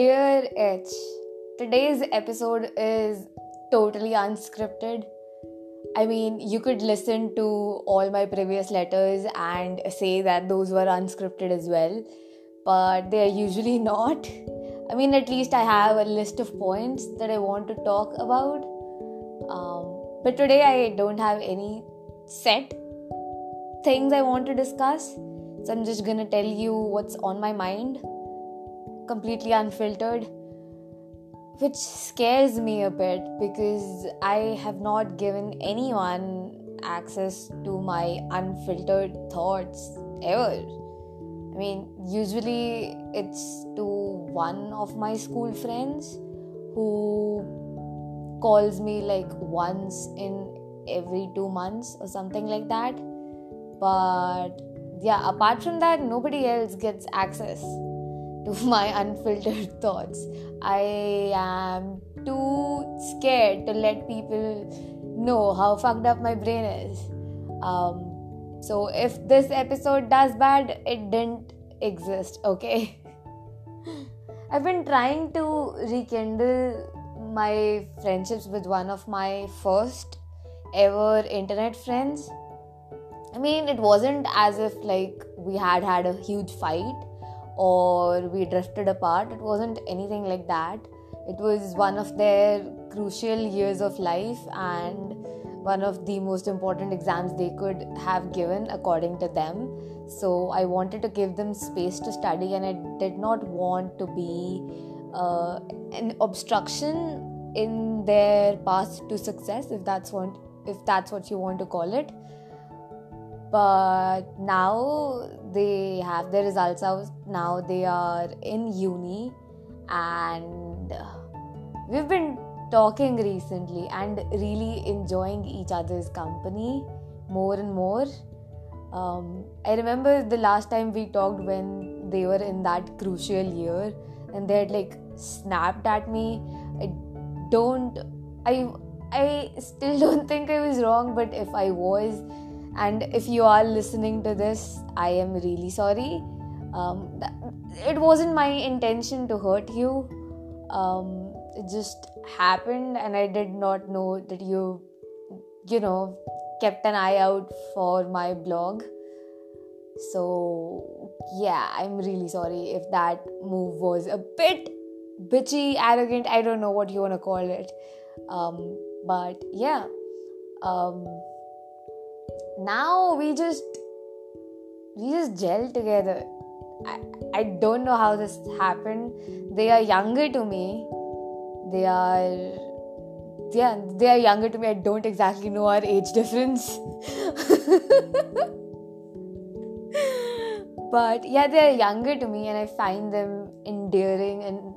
Dear H, today's episode is totally unscripted. I mean, you could listen to all my previous letters and say that those were unscripted as well, but they are usually not. I mean, at least I have a list of points that I want to talk about. Um, but today I don't have any set things I want to discuss. So I'm just gonna tell you what's on my mind, completely unfiltered, which scares me a bit because I have not given anyone access to my unfiltered thoughts ever. I mean, usually it's to one of my school friends who calls me like once in every two months or something like that. But yeah, apart from that, nobody else gets access to my unfiltered thoughts. I am too scared to let people know how fucked up my brain is. Um, so if this episode does bad, it didn't exist, okay? I've been trying to rekindle my friendships with one of my first ever internet friends. I mean, it wasn't as if like we had had a huge fight or we drifted apart. It wasn't anything like that. It was one of their crucial years of life and one of the most important exams they could have given according to them. So I wanted to give them space to study, and I did not want to be uh, an obstruction in their path to success, if that's what if that's what you want to call it. But now they have their results out. Now they are in uni, and we've been talking recently and really enjoying each other's company more and more. Um, I remember the last time we talked when they were in that crucial year and they had like snapped at me. I don't, I, I still don't think I was wrong, but if I was, and if you are listening to this, I am really sorry. Um, it wasn't my intention to hurt you. Um, it just happened and i did not know that you you know kept an eye out for my blog so yeah i'm really sorry if that move was a bit bitchy arrogant i don't know what you want to call it um, but yeah um, now we just we just gel together. I, I don't know how this happened. They are younger to me. They are yeah they are younger to me. I don't exactly know our age difference. But yeah they're younger to me and i find them endearing and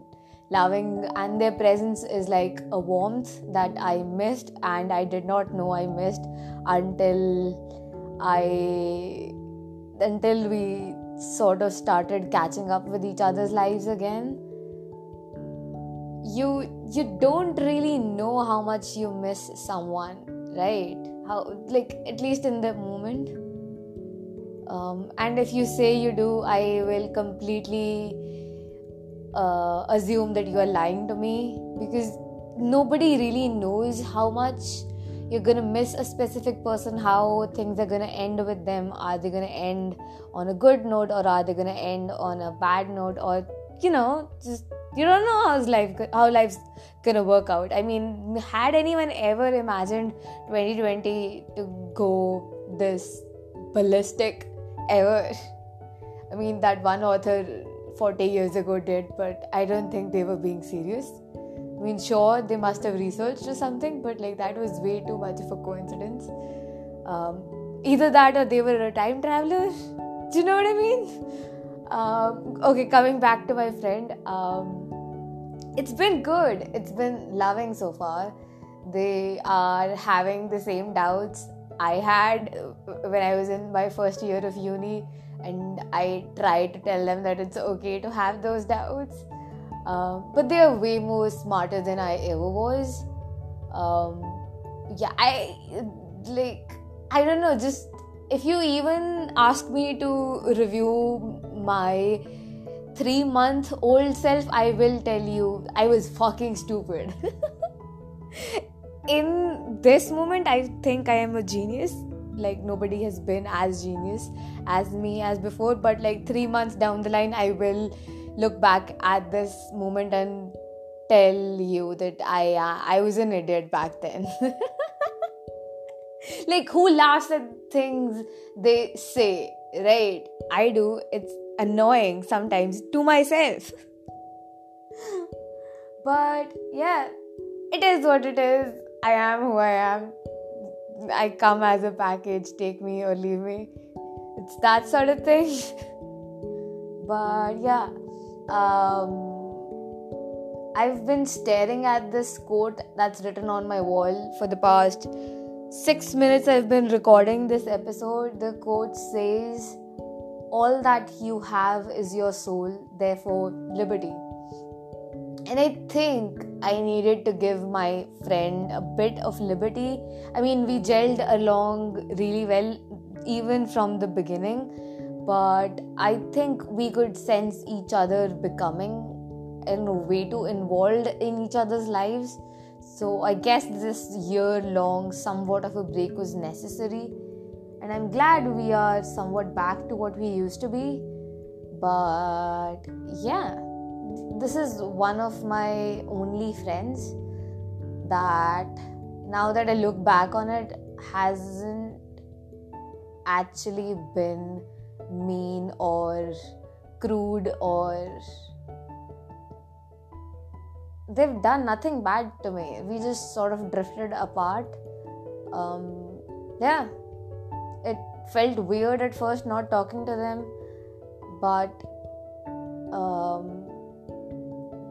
loving and their presence is like a warmth that i missed and i did not know i missed until i until we sort of started catching up with each other's lives again. You you don't really know how much you miss someone right? How like at least in the moment. Um, and if you say you do i will completely uh, assume that you are lying to me because nobody really knows how much you're gonna miss a specific person how things are gonna end with them. Are they gonna end on a good note or are they gonna end on a bad note? Or you know just you don't know how's life how life's gonna work out. I mean had anyone ever imagined 2020 to go this ballistic ever? I mean that one author 40 years ago did but i don't think they were being serious. I mean sure they must have researched or something but like that was way too much of a coincidence. Um, either that or they were a time traveler. Do you know what i mean? Um, okay coming back to my friend um, it's been good. It's been loving so far. They are having the same doubts I had when I was in my first year of uni, and I try to tell them that it's okay to have those doubts. Um, but they are way more smarter than I ever was. Um, yeah, I like, I don't know, just if you even ask me to review my three month old self, I will tell you I was fucking stupid. In this moment, I think I am a genius. Like, nobody has been as genius as me as before, but like three months down the line, I will look back at this moment and tell you that I uh, I was an idiot back then. like who laughs at things they say, right? I do. It's annoying sometimes to myself. but yeah, it is what it is. I am who I am. I come as a package, take me or leave me. It's that sort of thing. but yeah, um, I've been staring at this quote that's written on my wall for the past six minutes. I've been recording this episode. The quote says, All that you have is your soul, therefore, liberty. And I think I needed to give my friend a bit of liberty. I mean, we gelled along really well, even from the beginning, but I think we could sense each other becoming and way too involved in each other's lives. So I guess this year long, somewhat of a break was necessary. And I'm glad we are somewhat back to what we used to be. But yeah, this is one of my only friends that now that I look back on it hasn't actually been mean or crude or they've done nothing bad to me. We just sort of drifted apart. Um, yeah, it felt weird at first not talking to them, but um,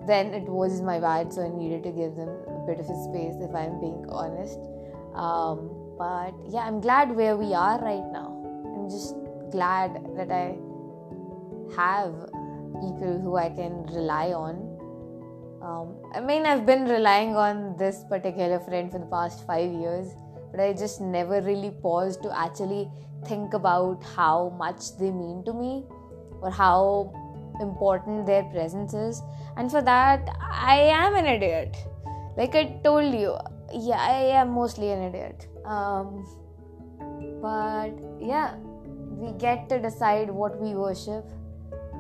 then it was my bad, so I needed to give them a bit of a space if I'm being honest. Um, but yeah, I'm glad where we are right now. I'm just glad that I have people who I can rely on um, I mean, I've been relying on this particular friend for the past five years, but I just never really paused to actually think about how much they mean to me or how important their presence is. And for that, I am an idiot. Like I told you, yeah, I am mostly an idiot. Um, but yeah, we get to decide what we worship.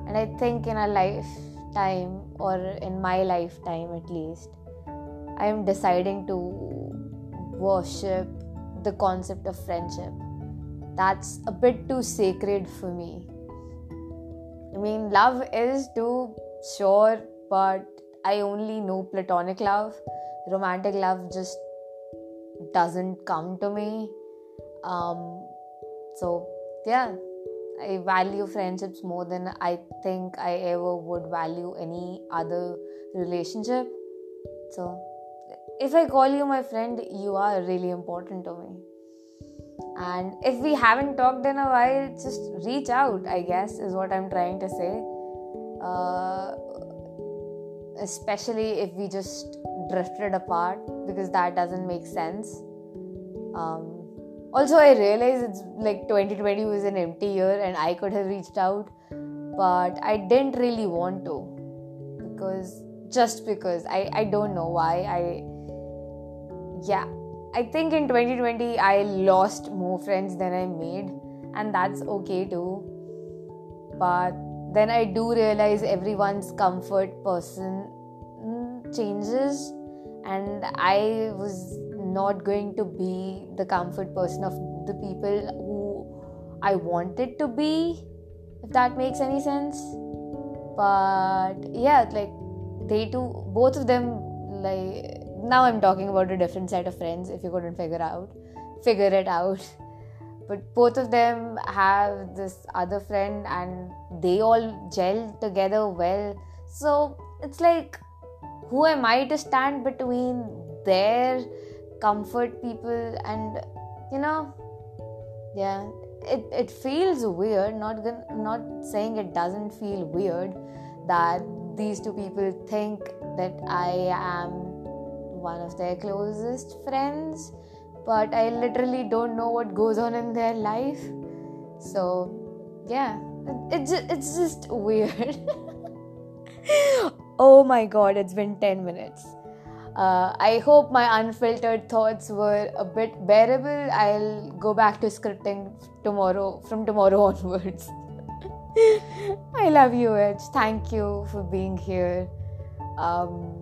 And I think in our life, time or in my lifetime at least i am deciding to worship the concept of friendship that's a bit too sacred for me i mean love is too sure but i only know platonic love romantic love just doesn't come to me um so yeah I value friendships more than I think I ever would value any other relationship. So, if I call you my friend, you are really important to me. And if we haven't talked in a while, just reach out, I guess, is what I'm trying to say. Uh, especially if we just drifted apart, because that doesn't make sense. Um, also i realize it's like 2020 was an empty year and i could have reached out but i didn't really want to because just because i i don't know why i yeah i think in 2020 i lost more friends than i made and that's okay too but then i do realize everyone's comfort person mm, changes and i was not going to be the comfort person of the people who I wanted to be, if that makes any sense. But yeah, like they two, both of them, like now I'm talking about a different set of friends. If you couldn't figure out, figure it out. But both of them have this other friend, and they all gel together well. So it's like, who am I to stand between their comfort people and you know yeah it, it feels weird not not saying it doesn't feel weird that these two people think that i am one of their closest friends but i literally don't know what goes on in their life so yeah it, it, it's just weird oh my god, it's been 10 minutes. Uh, I hope my unfiltered thoughts were a bit bearable. I'll go back to scripting tomorrow, from tomorrow onwards. I love you, H. Thank you for being here. Um,